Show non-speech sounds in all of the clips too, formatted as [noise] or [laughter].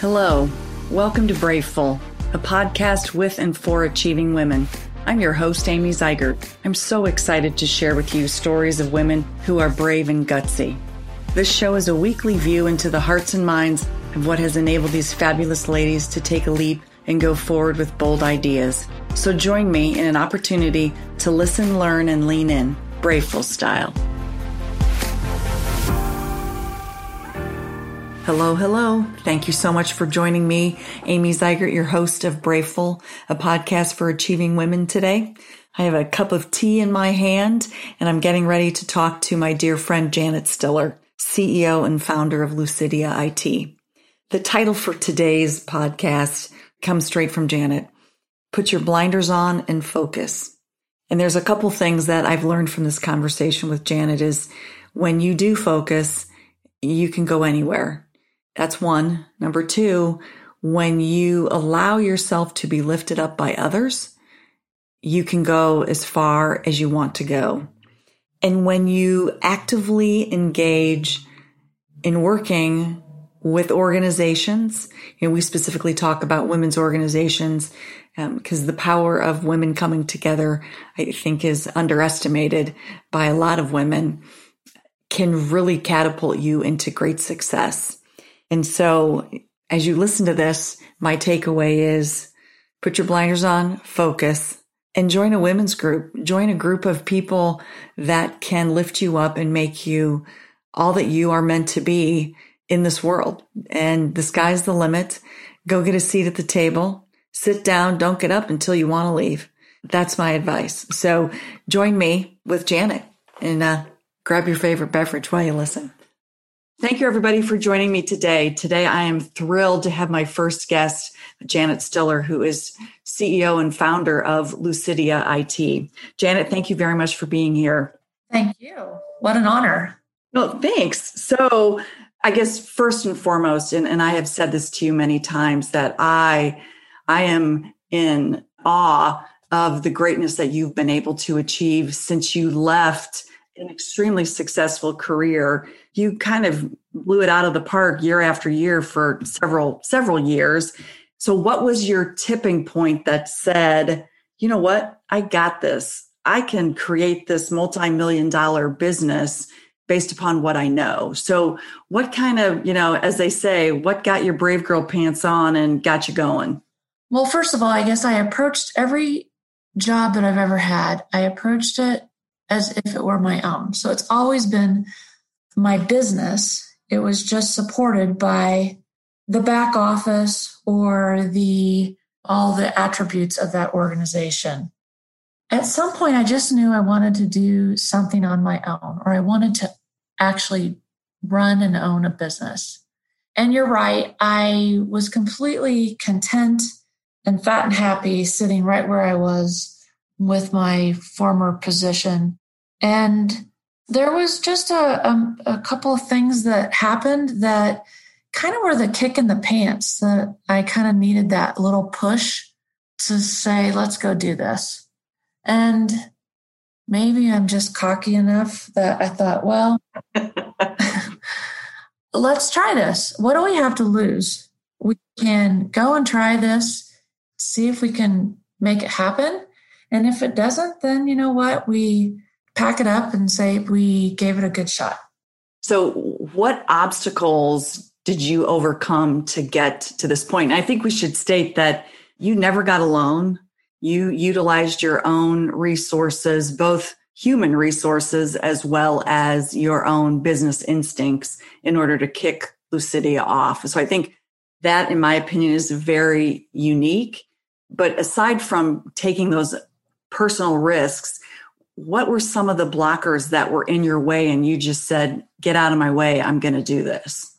Hello, welcome to Braveful, a podcast with and for achieving women. I'm your host, Amy Zeigert. I'm so excited to share with you stories of women who are brave and gutsy. This show is a weekly view into the hearts and minds of what has enabled these fabulous ladies to take a leap and go forward with bold ideas. So join me in an opportunity to listen, learn, and lean in, Braveful style. Hello, hello. Thank you so much for joining me, Amy Zeigert, your host of Braveful, a podcast for achieving women today. I have a cup of tea in my hand and I'm getting ready to talk to my dear friend Janet Stiller, CEO and founder of Lucidia IT. The title for today's podcast comes straight from Janet. Put your blinders on and focus. And there's a couple things that I've learned from this conversation with Janet is when you do focus, you can go anywhere. That's one. Number two, when you allow yourself to be lifted up by others, you can go as far as you want to go. And when you actively engage in working with organizations, you know, we specifically talk about women's organizations because um, the power of women coming together, I think, is underestimated by a lot of women, can really catapult you into great success. And so as you listen to this, my takeaway is put your blinders on, focus, and join a women's group. Join a group of people that can lift you up and make you all that you are meant to be in this world. And the sky's the limit. Go get a seat at the table, sit down, don't get up until you want to leave. That's my advice. So join me with Janet and uh, grab your favorite beverage while you listen. Thank you, everybody, for joining me today. Today, I am thrilled to have my first guest, Janet Stiller, who is CEO and founder of Lucidia IT. Janet, thank you very much for being here. Thank you. What an honor. Well, thanks. So, I guess first and foremost, and, and I have said this to you many times, that I I am in awe of the greatness that you've been able to achieve since you left an extremely successful career. You kind of blew it out of the park year after year for several several years. So what was your tipping point that said, you know what? I got this. I can create this multi-million dollar business based upon what I know. So what kind of, you know, as they say, what got your brave girl pants on and got you going? Well, first of all, I guess I approached every job that I've ever had. I approached it as if it were my own. So it's always been my business. It was just supported by the back office or the all the attributes of that organization. At some point I just knew I wanted to do something on my own or I wanted to actually run and own a business. And you're right, I was completely content and fat and happy sitting right where I was with my former position and there was just a, a, a, couple of things that happened that kind of were the kick in the pants that I kind of needed that little push to say, let's go do this. And maybe I'm just cocky enough that I thought, well, [laughs] let's try this. What do we have to lose? We can go and try this, see if we can make it happen. And if it doesn't, then you know what? We pack it up and say we gave it a good shot. So, what obstacles did you overcome to get to this point? I think we should state that you never got alone. You utilized your own resources, both human resources as well as your own business instincts in order to kick Lucidia off. So I think that, in my opinion, is very unique. But aside from taking those personal risks, what were some of the blockers that were in your way and you just said get out of my way i'm going to do this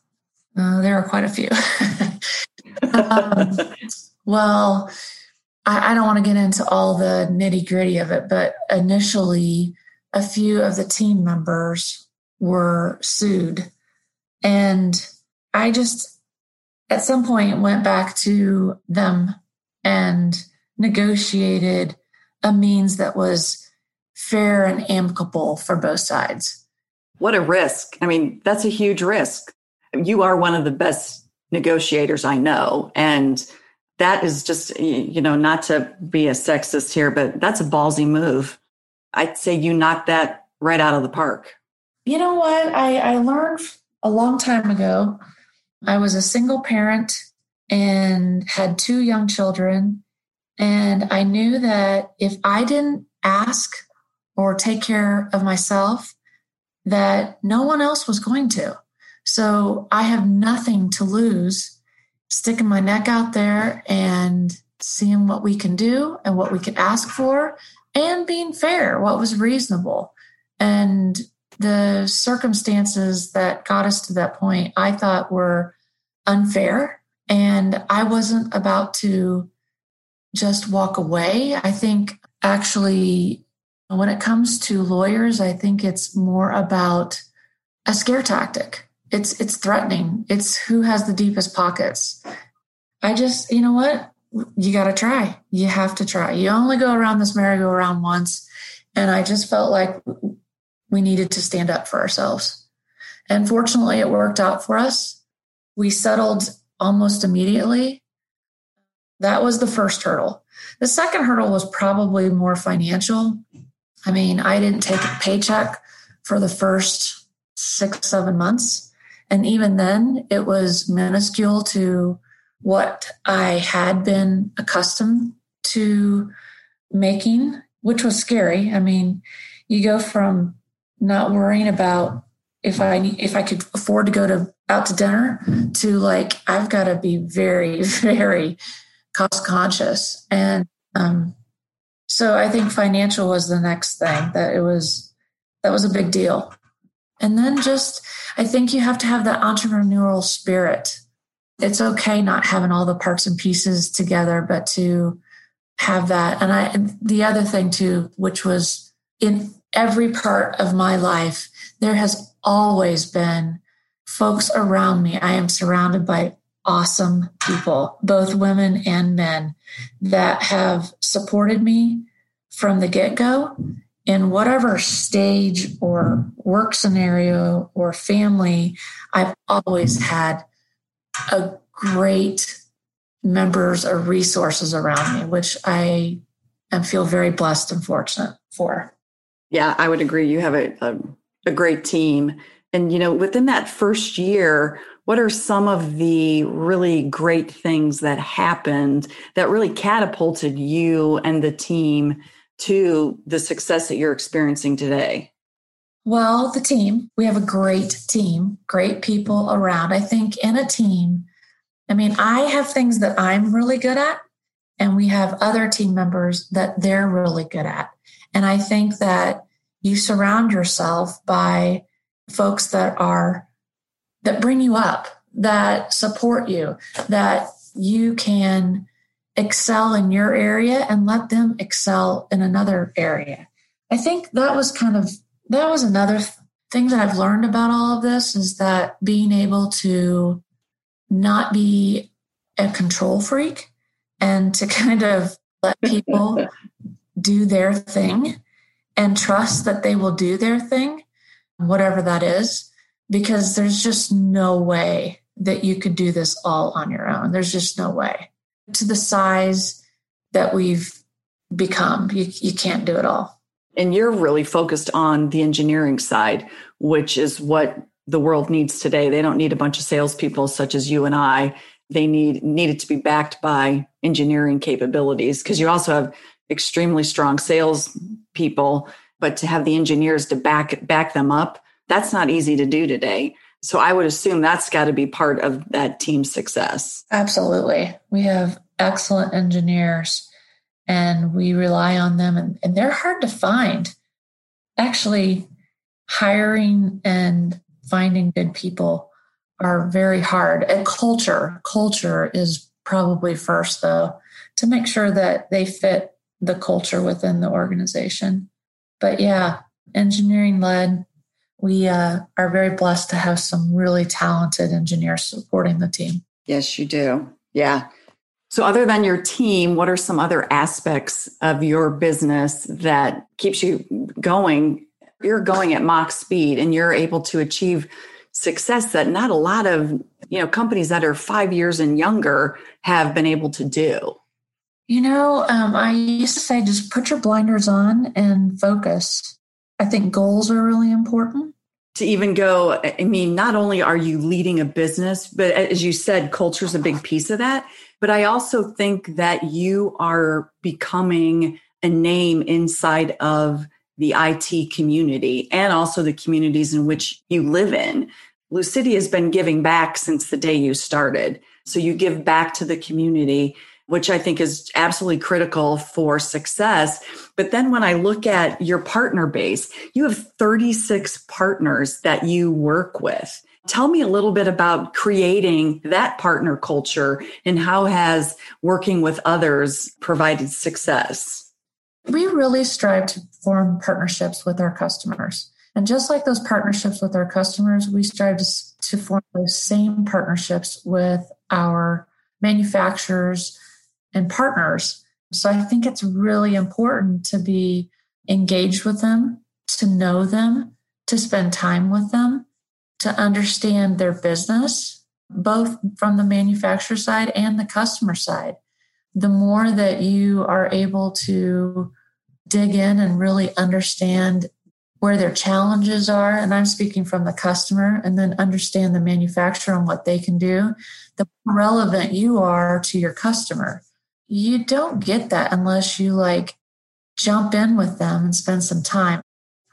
uh, there are quite a few. [laughs] Um, well I, I don't want to get into all the nitty gritty of it but initially a few of the team members were sued. And i just at some point went back to them and negotiated a means that was fair and amicable for both sides. What a risk. I mean, that's a huge risk. You are one of the best negotiators I know. And that is just, you know, not to be a sexist here, but that's a ballsy move. I'd say you knocked that right out of the park. You know what? I, I learned a long time ago. I was a single parent and had two young children. And I knew that if I didn't ask or take care of myself, that no one else was going to. So I have nothing to lose sticking my neck out there and seeing what we can do and what we could ask for and being fair, what was reasonable. And the circumstances that got us to that point, I thought were unfair. And I wasn't about to just walk away. I think actually, when it comes to lawyers, I think it's more about a scare tactic. It's it's threatening. It's who has the deepest pockets. I just, you know what? You got to try. You have to try. You only go around this merry-go-round once. And I just felt like we needed to stand up for ourselves. And fortunately, it worked out for us. We settled almost immediately. That was the first hurdle. The second hurdle was probably more financial. I mean, I didn't take a paycheck for the first six, seven months. And even then, it was minuscule to what I had been accustomed to making, which was scary. I mean, you go from not worrying about if I if I could afford to go to out to dinner to like I've got to be very [laughs] very cost conscious and um, so I think financial was the next thing that it was that was a big deal and then just, I think you have to have that entrepreneurial spirit. It's okay not having all the parts and pieces together, but to have that. And I, the other thing too, which was in every part of my life, there has always been folks around me. I am surrounded by awesome people, both women and men, that have supported me from the get go in whatever stage or work scenario or family, I've always had a great members or resources around me, which I am feel very blessed and fortunate for. Yeah, I would agree. You have a, a, a great team. And, you know, within that first year, what are some of the really great things that happened that really catapulted you and the team to the success that you're experiencing today? Well, the team, we have a great team, great people around. I think in a team, I mean, I have things that I'm really good at, and we have other team members that they're really good at. And I think that you surround yourself by folks that are, that bring you up, that support you, that you can excel in your area and let them excel in another area. I think that was kind of that was another thing that I've learned about all of this is that being able to not be a control freak and to [laughs] kind of let people [laughs] do their thing and trust that they will do their thing, whatever that is, because there's just no way that you could do this all on your own. There's just no way to the size that we've become. You, you can't do it all. And you're really focused on the engineering side, which is what the world needs today. They don't need a bunch of salespeople such as you and I. They need needed to be backed by engineering capabilities because you also have extremely strong sales people, but to have the engineers to back back them up, that's not easy to do today. So I would assume that's got to be part of that team's success. Absolutely. We have excellent engineers and we rely on them, and, and they're hard to find. Actually, hiring and finding good people are very hard. And culture, culture is probably first, though, to make sure that they fit the culture within the organization. But yeah, engineering led we uh, are very blessed to have some really talented engineers supporting the team. Yes, you do. Yeah. So, other than your team, what are some other aspects of your business that keeps you going? You're going at Mach speed and you're able to achieve success that not a lot of you know companies that are five years and younger have been able to do you know um, i used to say just put your blinders on and focus i think goals are really important to even go i mean not only are you leading a business but as you said culture is a big piece of that but i also think that you are becoming a name inside of the IT community and also the communities in which you live in. Lucidia has been giving back since the day you started. So you give back to the community, which I think is absolutely critical for success. But then when I look at your partner base, you have 36 partners that you work with. Tell me a little bit about creating that partner culture and how has working with others provided success? We really strive to form partnerships with our customers. And just like those partnerships with our customers, we strive to, to form those same partnerships with our manufacturers and partners. So I think it's really important to be engaged with them, to know them, to spend time with them, to understand their business, both from the manufacturer side and the customer side the more that you are able to dig in and really understand where their challenges are, and I'm speaking from the customer, and then understand the manufacturer and what they can do, the more relevant you are to your customer. You don't get that unless you like jump in with them and spend some time.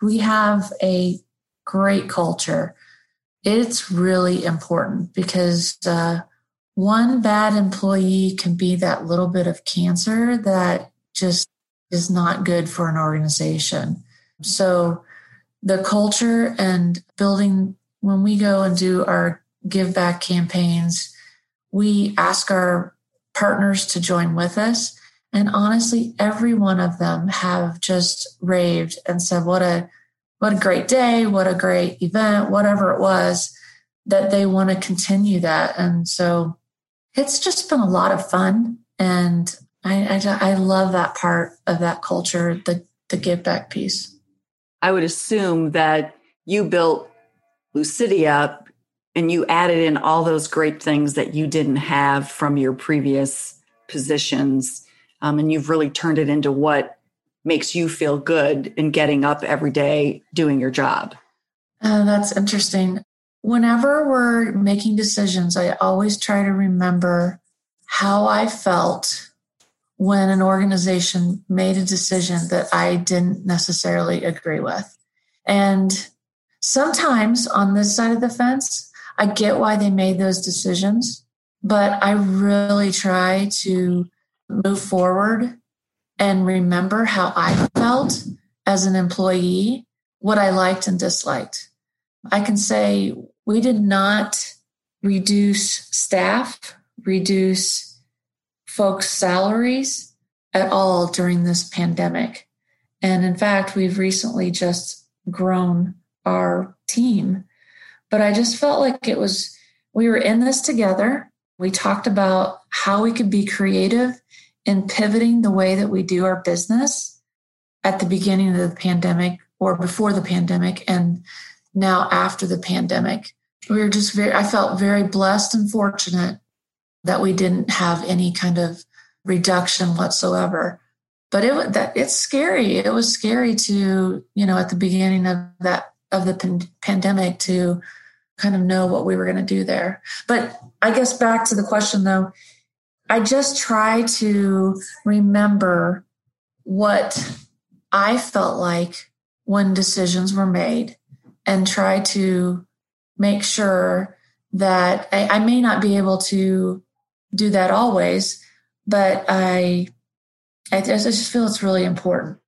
We have a great culture. It's really important because uh, one bad employee can be that little bit of cancer that just is not good for an organization. So the culture and building when we go and do our give back campaigns, we ask our partners to join with us. And honestly, every one of them have just raved and said, what a, what a great day, what a great event, whatever it was that they want to continue that. And so it's just been a lot of fun. And I, I, I love that part of that culture, the, the give back piece. I would assume that you built Lucidia and you added in all those great things that you didn't have from your previous positions. Um, and you've really turned it into what makes you feel good in getting up every day doing your job. Uh, that's interesting whenever we're making decisions, I always try to remember how I felt when an organization made a decision that I didn't necessarily agree with. And sometimes on this side of the fence, I get why they made those decisions, but I really try to move forward and remember how I felt as an employee, what I liked and disliked. I can say we did not reduce staff, reduce folks' salaries at all during this pandemic. And in fact, we've recently just grown our team. But I just felt like it was, we were in this together. We talked about how we could be creative in pivoting the way that we do our business at the beginning of the pandemic or before the pandemic. And now after the pandemic. We were just very, I felt very blessed and fortunate that we didn't have any kind of reduction whatsoever. But it that it's scary. It was scary to, you know, at the beginning of that of the pan- pandemic to kind of know what we were going to do there. But I guess back to the question though, I just try to remember what I felt like when decisions were made and try to make sure that I, I, may not be able to do that always, but I, I just feel it's really important.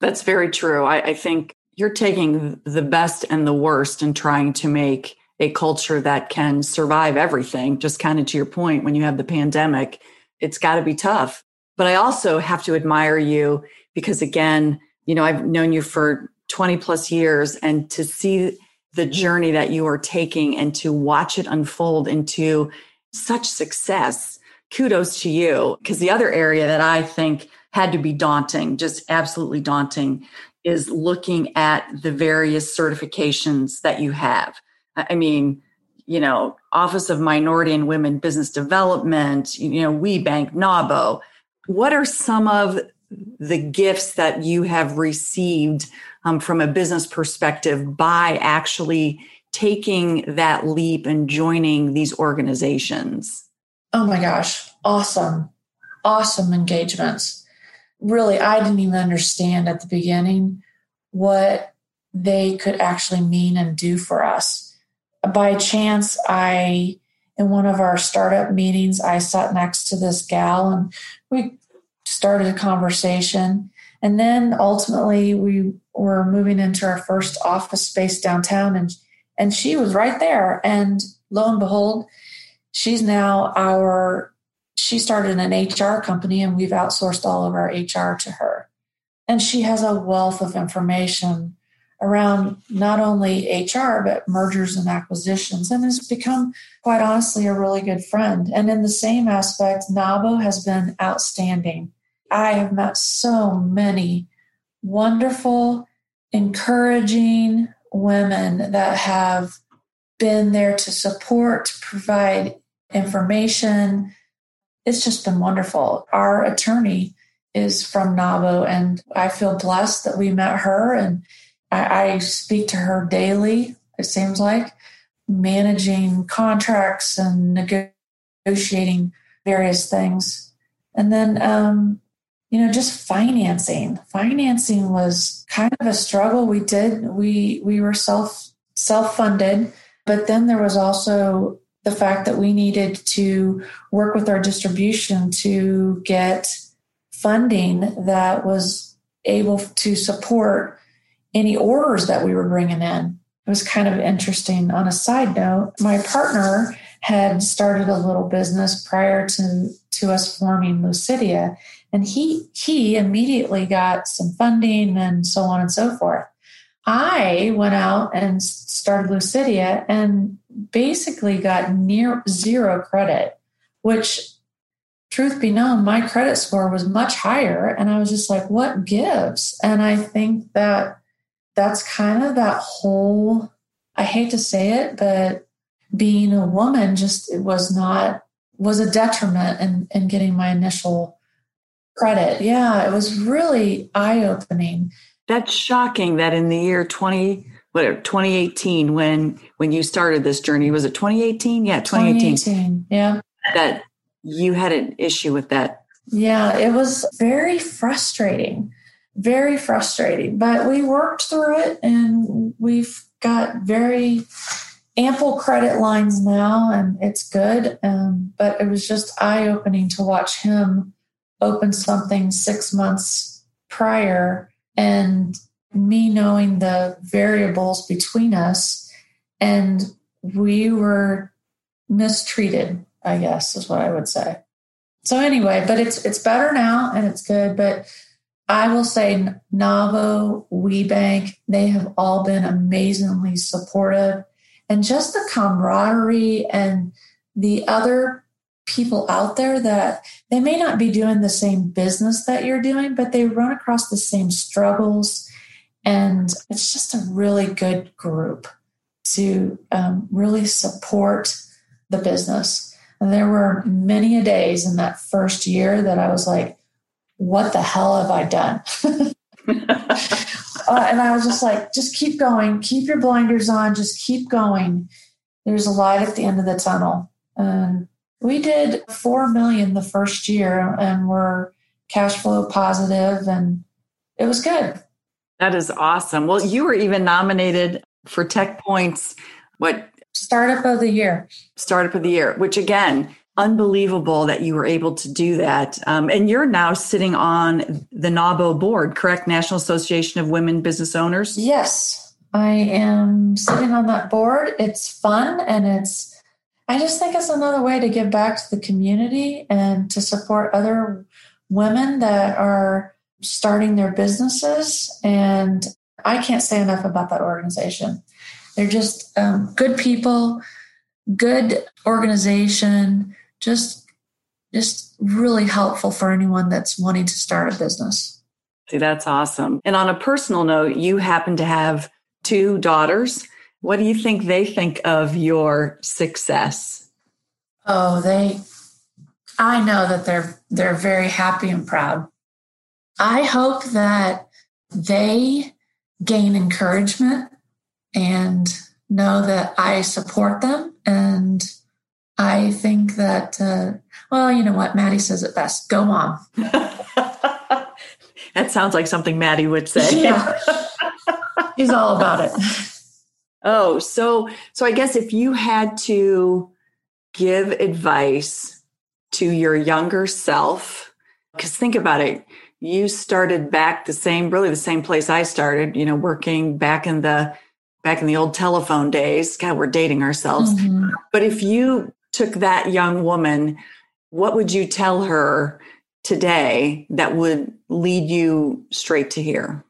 That's very true. I, I think you're taking the best and the worst and trying to make a culture that can survive everything. Just kind of to your point, when you have the pandemic, it's got to be tough. But I also have to admire you because, again, you know, I've known you for 20 plus years and to see the journey that you are taking and to watch it unfold into such success. Kudos to you. Because the other area that I think had to be daunting, just absolutely daunting, is looking at the various certifications that you have. I mean, you know, Office of Minority and Women Business Development, you know, WBENC, NAWBO. What are some of the gifts that you have received um, from a business perspective by actually taking that leap and joining these organizations? Oh my gosh, awesome, awesome engagements. Really, I didn't even understand at the beginning what they could actually mean and do for us. By chance, I, in one of our startup meetings, I sat next to this gal and we started a conversation. And then ultimately, we were moving into our first office space downtown, and and she was right there. And lo and behold, she's now our. She started an HR company, and we've outsourced all of our HR to her. And she has a wealth of information around not only HR, but mergers and acquisitions, and has become, quite honestly, a really good friend. And in the same aspect, NAWBO has been outstanding. I have met so many wonderful, encouraging women that have been there to support, provide information. It's just been wonderful. Our attorney is from NAWBO, and I feel blessed that we met her. And I, I speak to her daily, it seems like, managing contracts and negotiating various things. And then um, you know just financing financing was kind of a struggle we did we we were self self funded but then there was also the fact that we needed to work with our distribution to get funding that was able to support any orders that we were bringing in. It was kind of interesting. On a side note my partner had started a little business prior to to us forming lucidia and he he immediately got some funding and so on and so forth. I went out and started lucidia and basically got near zero credit which truth be known my credit score was much higher and i was just like what gives and i think that that's kind of that whole i hate to say it but being a woman just it was not was a detriment in, in getting my initial credit. Yeah, it was really eye opening. That's shocking that in the year 20 what 2018 when when you started this journey was it 2018 yeah 2018, 2018 yeah. That you had an issue with that. Yeah it was very frustrating very frustrating but we worked through it and we've got very ample credit lines now and it's good um, but it was just eye-opening to watch him open something six months prior and me knowing the variables between us and we were mistreated i guess is what i would say so anyway but it's it's better now and it's good but i will say NAWBO WBENC they have all been amazingly supportive and just the camaraderie and the other people out there that they may not be doing the same business that you're doing, but they run across the same struggles. And it's just a really good group to um, really support the business. And there were many a days in that first year that I was like, what the hell have I done? [laughs] uh, and I was just like, just keep going, keep your blinders on, just keep going. There's a light at the end of the tunnel. And we did four million the first year and we're cash flow positive and it was good. That is awesome. Well, you were even nominated for Tech Points, what startup of the year. Startup of the year, which again, unbelievable that you were able to do that. Um, and you're now sitting on the NAWBO board, correct? National Association of Women Business Owners? Yes, I am sitting on that board. It's fun and it's I just think it's another way to give back to the community and to support other women that are starting their businesses. And I can't say enough about that organization. They're just um, good people, good organization, just just really helpful for anyone that's wanting to start a business. See, that's awesome. And on a personal note, you happen to have two daughters What do you think they think of your success? Oh, they I know that they're they're very happy and proud. I hope that they gain encouragement and know that I support them. And I think that, uh, well, you know what? Maddie says it best go mom. [laughs] that sounds like something Maddie would say. Yeah. [laughs] He's all about it. Oh, so so I guess if you had to give advice to your younger self, because think about it, you started back the same, really the same place I started, you know, working back in the back in the old telephone days. God, we're dating ourselves. Mm-hmm. But if you took that young woman, what would you tell her today that would lead you straight to here?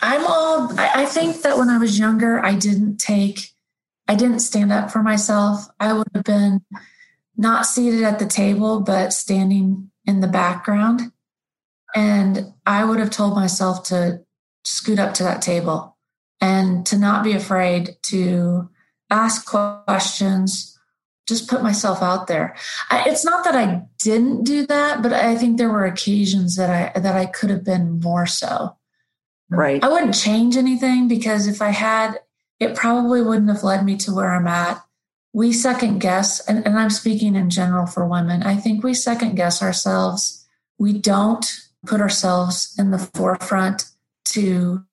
I'm all, I think that when I was younger, I didn't take, I didn't stand up for myself. I would have been not seated at the table, but standing in the background. And I would have told myself to scoot up to that table and to not be afraid to ask questions, just put myself out there. I, it's not that I didn't do that, but I think there were occasions that I that I could have been more so. Right. I wouldn't change anything because if I had, it probably wouldn't have led me to where I'm at. We second guess, and, and I'm speaking in general for women. I think we second guess ourselves. We don't put ourselves in the forefront to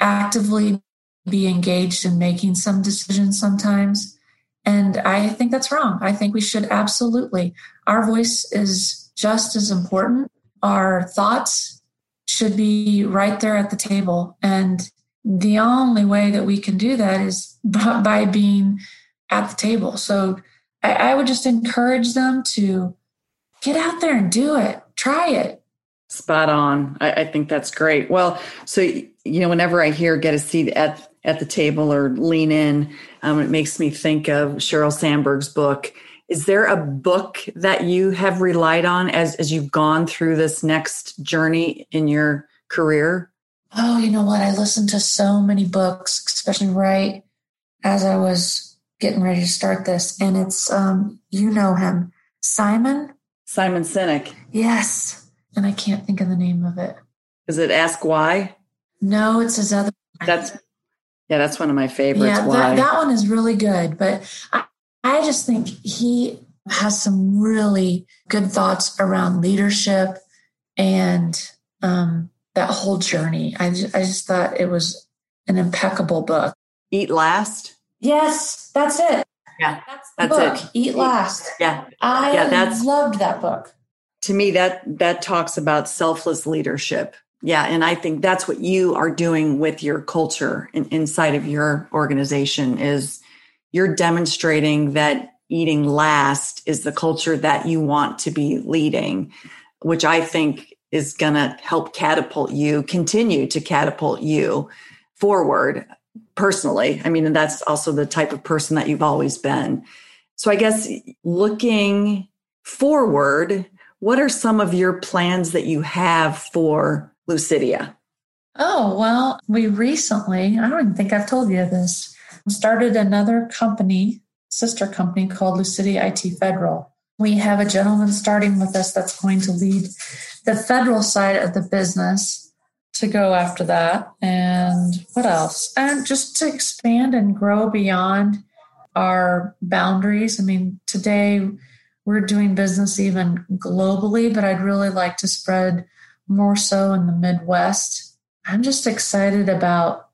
actively be engaged in making some decisions sometimes. And I think that's wrong. I think we should absolutely. Our voice is just as important. Our thoughts should be right there at the table. And the only way that we can do that is by being at the table. So I, would just encourage them to get out there and do it, try it. Spot on. I, I, think that's great. Well, so you know, whenever I hear "get a seat at at the table" or "lean in," um, it makes me think of Sheryl Sandberg's book. Is there a book that you have relied on as as you've gone through this next journey in your career? Oh, you know what? I listened to so many books, especially right as I was getting ready to start this, and it's um, you know him, Simon. Simon Sinek. Yes and I can't think of the name of it. Is it Ask Why? No, it's his other. That's yeah, that's one of my favorites. Yeah, that, that one is really good, but I, I just think he has some really good thoughts around leadership and um, that whole journey. I just, I just thought it was an impeccable book. Eat Last. Yes, that's it. Yeah, that's the that's book. It. Eat Last. Yeah, I yeah, that's loved that book to me that that talks about selfless leadership. Yeah and i think that's what you are doing with your culture in, inside of your organization is you're demonstrating that eating last is the culture that you want to be leading which i think is going to help catapult you continue to catapult you forward personally. I mean and that's also the type of person that you've always been. So i guess looking forward what are some of your plans that you have for Lucidia? Oh, well, we recently, I don't even think I've told you this, started another company, sister company called Lucidia IT Federal. We have a gentleman starting with us that's going to lead the federal side of the business to go after that. And what else? And just to expand and grow beyond our boundaries. I mean, today, we're doing business even globally, but I'd really like to spread more so in the Midwest. I'm just excited about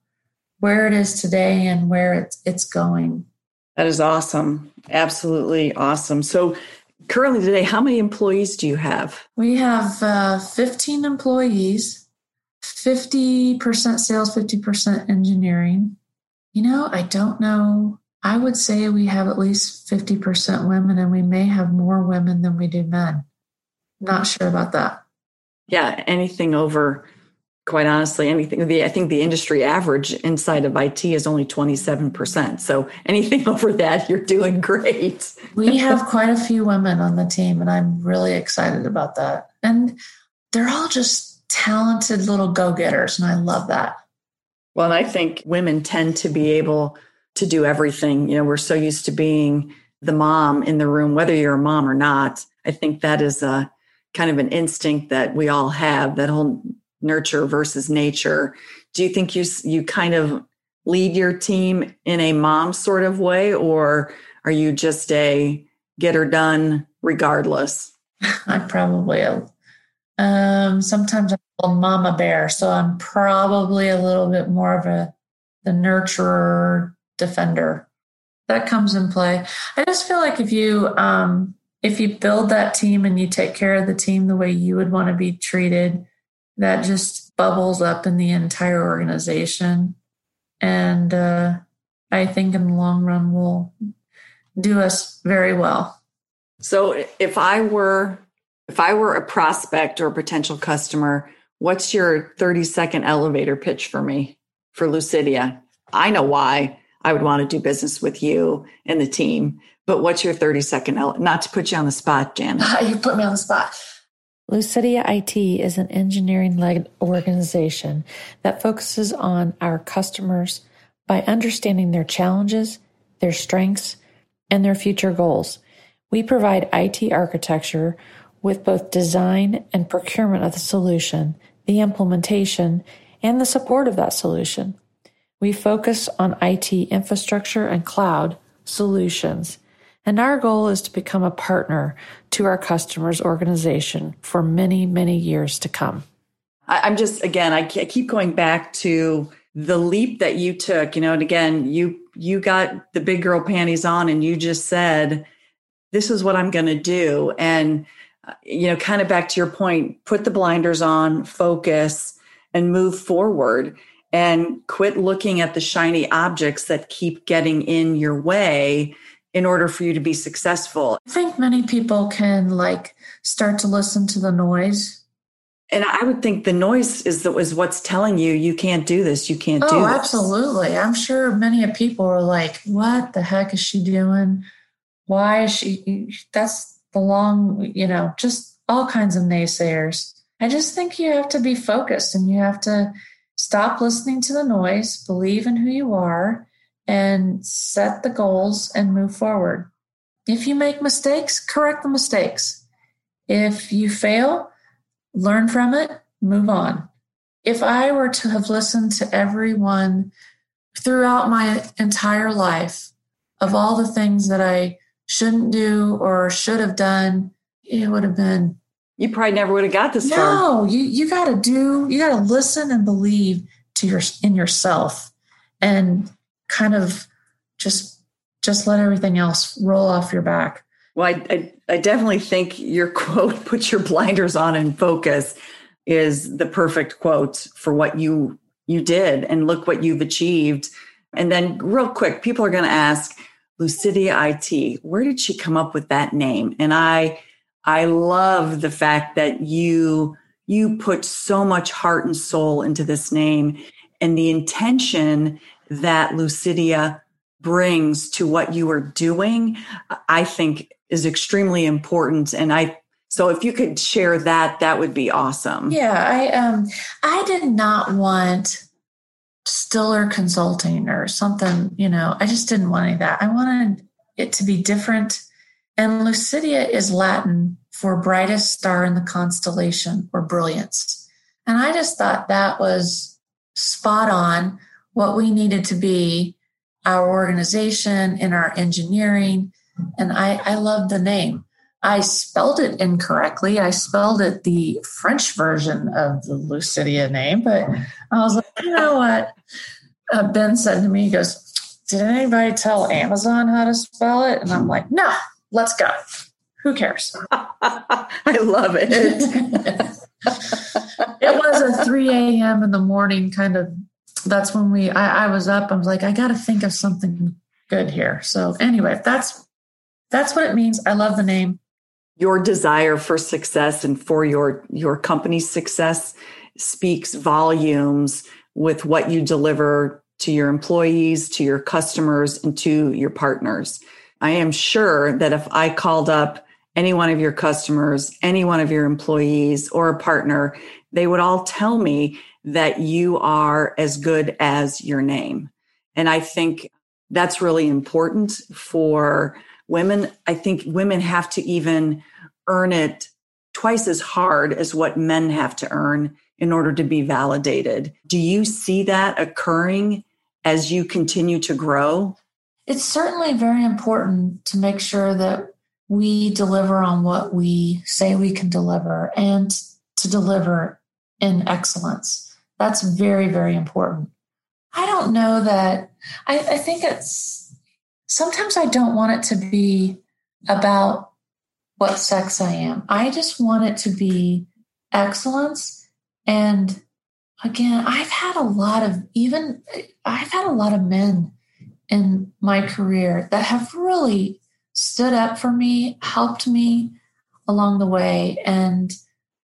where it is today and where it's it's going. That is awesome. Absolutely awesome. So currently today, how many employees do you have? We have uh, 15 employees, 50% sales, 50% engineering. You know, I don't know I would say we have at least 50% women, and we may have more women than we do men. Not sure about that. Yeah, anything over, quite honestly, anything. The, I think the industry average inside of IT is only 27%. So anything [laughs] over that, you're doing great. we have quite a few women on the team, and I'm really excited about that. And they're all just talented little go getters, and I love that. Well, and I think women tend to be able to do everything. You know, we're so used to being the mom in the room, whether you're a mom or not. I think that is a kind of an instinct that we all have that whole nurture versus nature. Do you think you you kind of lead your team in a mom sort of way or are you just a get her done regardless? [laughs] I'm probably a um sometimes I'm a mama bear, so I'm probably a little bit more of a the nurturer defender. That comes in play. I just feel like if you um if you build that team and you take care of the team the way you would want to be treated, that just bubbles up in the entire organization. And uh, I think in the long run will do us very well. So if I were if I were a prospect or a potential customer, what's your 30 second elevator pitch for me for Lucidia? I know why I would want to do business with you and the team, but what's your 30 second ele- not to put you on the spot, Jan. [laughs] you put me on the spot. Lucidia IT is an engineering led organization that focuses on our customers by understanding their challenges, their strengths, and their future goals. We provide IT architecture with both design and procurement of the solution, the implementation, and the support of that solution. We focus on IT infrastructure and cloud solutions, and our goal is to become a partner to our customers' organization for many, many years to come. I'm just, again, I keep going back to the leap that you took, you know, and again, you you got the big girl panties on and you just said, this is what I'm going to do. And, uh, you know, kind of back to your point, put the blinders on, focus, and move forward and quit looking at the shiny objects that keep getting in your way in order for you to be successful. I think many people can like start to listen to the noise and I would think the noise is the, is what's telling you you can't do this, you can't oh, do this. absolutely. I'm sure many of people are like, "What the heck is she doing? Why is she?" That's the long, you know, just all kinds of naysayers. I just think you have to be focused and you have to stop listening to the noise, believe in who you are, and set the goals and move forward. If you make mistakes, correct the mistakes. If you fail, learn from it, move on. If I were to have listened to everyone throughout my entire life of all the things that I shouldn't do or should have done, it would have been. You probably never would have got this no, far. No, you, you got to do, you got to listen and believe to your, in yourself and kind of just, just let everything else roll off your back. Well, I, I, I definitely think your [laughs] quote, put your blinders on and focus, is the perfect quote for what you you did and look what you've achieved. And then real quick, people are going to ask, Lucidia IT, where did she come up with that name? And I I love the fact that you you put so much heart and soul into this name and the intention that Lucidia brings to what you are doing, I think is extremely important. And I, so if you could share that, that would be awesome. Yeah. I, um, I did not want Stiller Consulting or something, you know, I just didn't want any of that. I wanted it to be different. And Lucidia is Latin for brightest star in the constellation or brilliance. And I just thought that was spot on what we needed to be our organization in our engineering and I, I love the name. I spelled it incorrectly. I spelled it the French version of the Lucidia name, but I was like, you know what? Uh, ben said to me, he goes, Did anybody tell Amazon how to spell it? And I'm like, No, let's go. Who cares? [laughs] I love it. [laughs] it was a 3 a.m. in the morning kind of. That's when we, I, I was up. I was like, I got to think of something good here. So, anyway, that's that's what it means. I love the name. Your desire for success and for your your company's success speaks volumes with what you deliver to your employees, to your customers, and to your partners. I am sure that if I called up any one of your customers, any one of your employees, or a partner, they would all tell me that you are as good as your name. And I think that's really important for women. I think women have to even earn it twice as hard as what men have to earn in order to be validated. Do you see that occurring as you continue to grow? It's certainly very important to make sure that we deliver on what we say we can deliver and to deliver in excellence. That's very, very important. I don't know that, I, I think it's sometimes I don't want it to be about what sex I am. I just want it to be excellence. And again, I've had a lot of, even, I've had a lot of men in my career that have really stood up for me, helped me along the way. And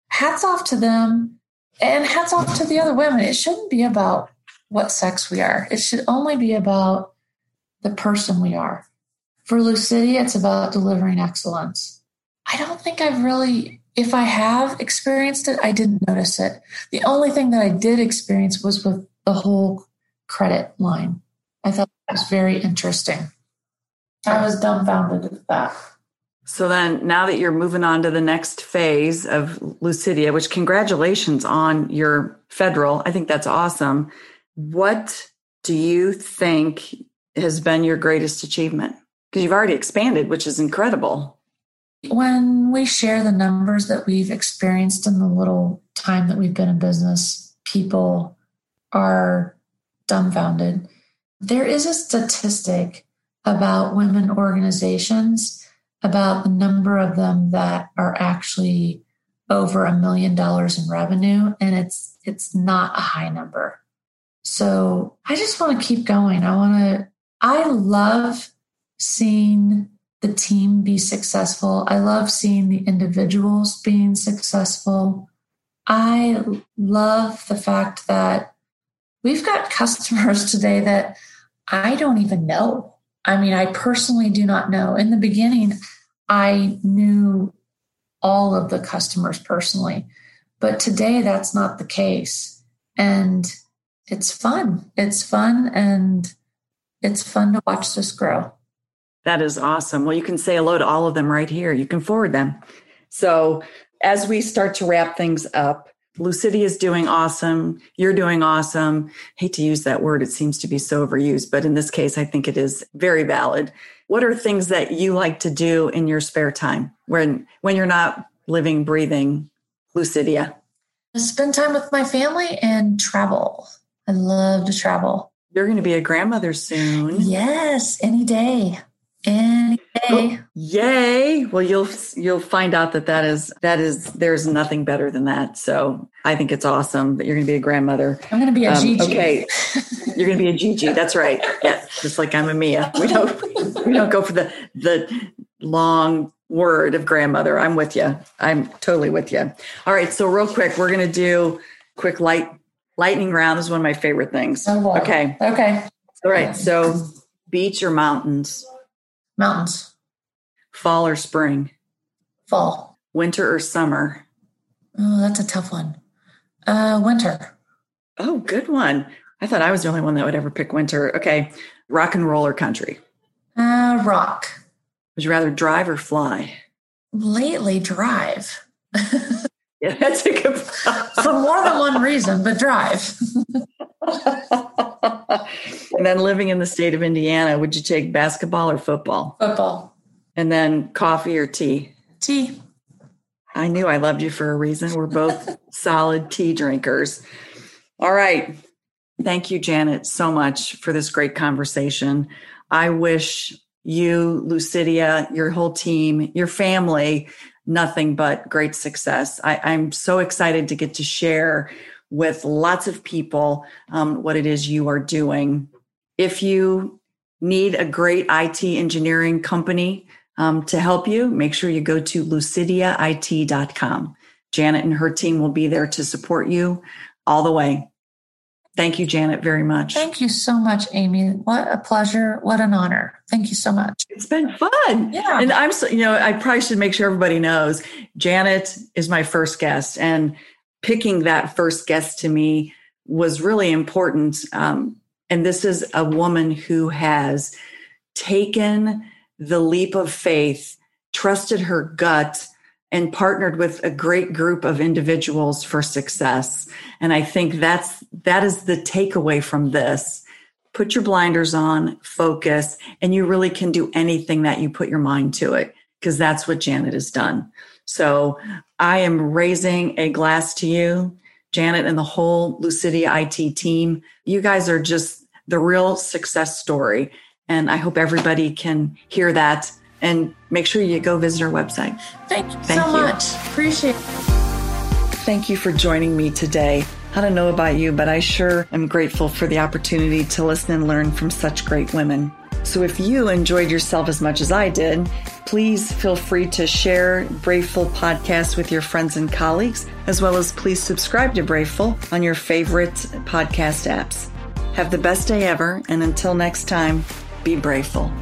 hats off to them and hats off to the other women. It shouldn't be about what sex we are, it should only be about the person we are. For Lucidia, it's about delivering excellence. I don't think I've really, if I have experienced it, I didn't notice it. The only thing that I did experience was with the whole credit line. I thought was very interesting. I was dumbfounded at that. So then, now that you're moving on to the next phase of Lucidia, which congratulations on your federal, I think that's awesome. What do you think has been your greatest achievement? Because you've already expanded, which is incredible. When we share the numbers that we've experienced in the little time that we've been in business, people are dumbfounded. There is a statistic about women organizations about the number of them that are actually over a million dollars in revenue and it's it's not a high number. So i just want to keep going. I want to i love seeing the team be successful. I love seeing the individuals being successful. I love the fact that we've got customers [laughs] today that i don't even know I mean, I personally do not know. In the beginning, I knew all of the customers personally, but today that's not the case. And it's fun. It's fun and it's fun to watch this grow. That is awesome. Well, you can say hello to all of them right here. You can forward them. So, as we start to wrap things up, Lucidia is doing awesome. You're doing awesome. hate to use that word. It seems to be so overused, but in this case, I think it is very valid. What are things that you like to do in your spare time when when you're not living, breathing Lucidia? Spend time with my family and travel. I love to travel. You're going to be a grandmother soon. Yes, any day. Any day. Oh, yay. Well, you'll you'll find out that that is that is there's nothing better than that. So I think it's awesome that you're going to be a grandmother. I'm going to be a um, Gigi. Okay, you're going to be a Gigi. That's right. Yeah, just like I'm a Mia. We don't we don't go for the the long word of grandmother. I'm with you. I'm totally with you. All right. So real quick, we're going to do quick light lightning round. This is one of my favorite things. Oh, okay. Okay. All right. So beach or mountains? Mountains. Fall or spring? Fall. Winter or summer? Oh, that's a tough one. Uh, winter. Oh, good one. I thought I was the only one that would ever pick winter. Okay. Rock and roll or country? Uh, rock. Would you rather drive or fly? Lately, drive. [laughs] yeah, [laughs] that's a good For more than one reason, but drive. [laughs] and then living in the state of Indiana, would you take basketball or football? Football. And then coffee or tea? Tea. I knew I loved you for a reason. We're both [laughs] solid tea drinkers. All right. Thank you, Janet, so much for this great conversation. I wish you, Lucidia, your whole team, your family, nothing but great success. I, am so excited to get to share with lots of people um, what it is you are doing. If you need a great IT engineering company um, to help you, make sure you go to lucidiait.com. Janet and her team will be there to support you all the way. Thank you, Janet, very much. Thank you so much, Amy. What a pleasure. What an honor. Thank you so much. It's been fun. Yeah. And I'm so, you know, I probably should make sure everybody knows Janet is my first guest. And picking that first guest to me was really important. Um, And this is a woman who has taken the leap of faith, trusted her gut, and partnered with a great group of individuals for success. And I think that's that is the takeaway from this. Put your blinders on, focus, and you really can do anything that you put your mind to it because that's what Janet has done. So I am raising a glass to you, Janet, and the whole Lucidia IT team. You guys are just the real success story. And I hope everybody can hear that and make sure you go visit our website. Thank you Thank so you. much. Appreciate it. Thank you for joining me today. I don't know about you, but I sure am grateful for the opportunity to listen and learn from such great women. So if you enjoyed yourself as much as I did, please feel free to share Braveful podcast with your friends and colleagues, as well as please subscribe to Braveful on your favorite podcast apps. Have the best day ever, and until next time, be Braveful.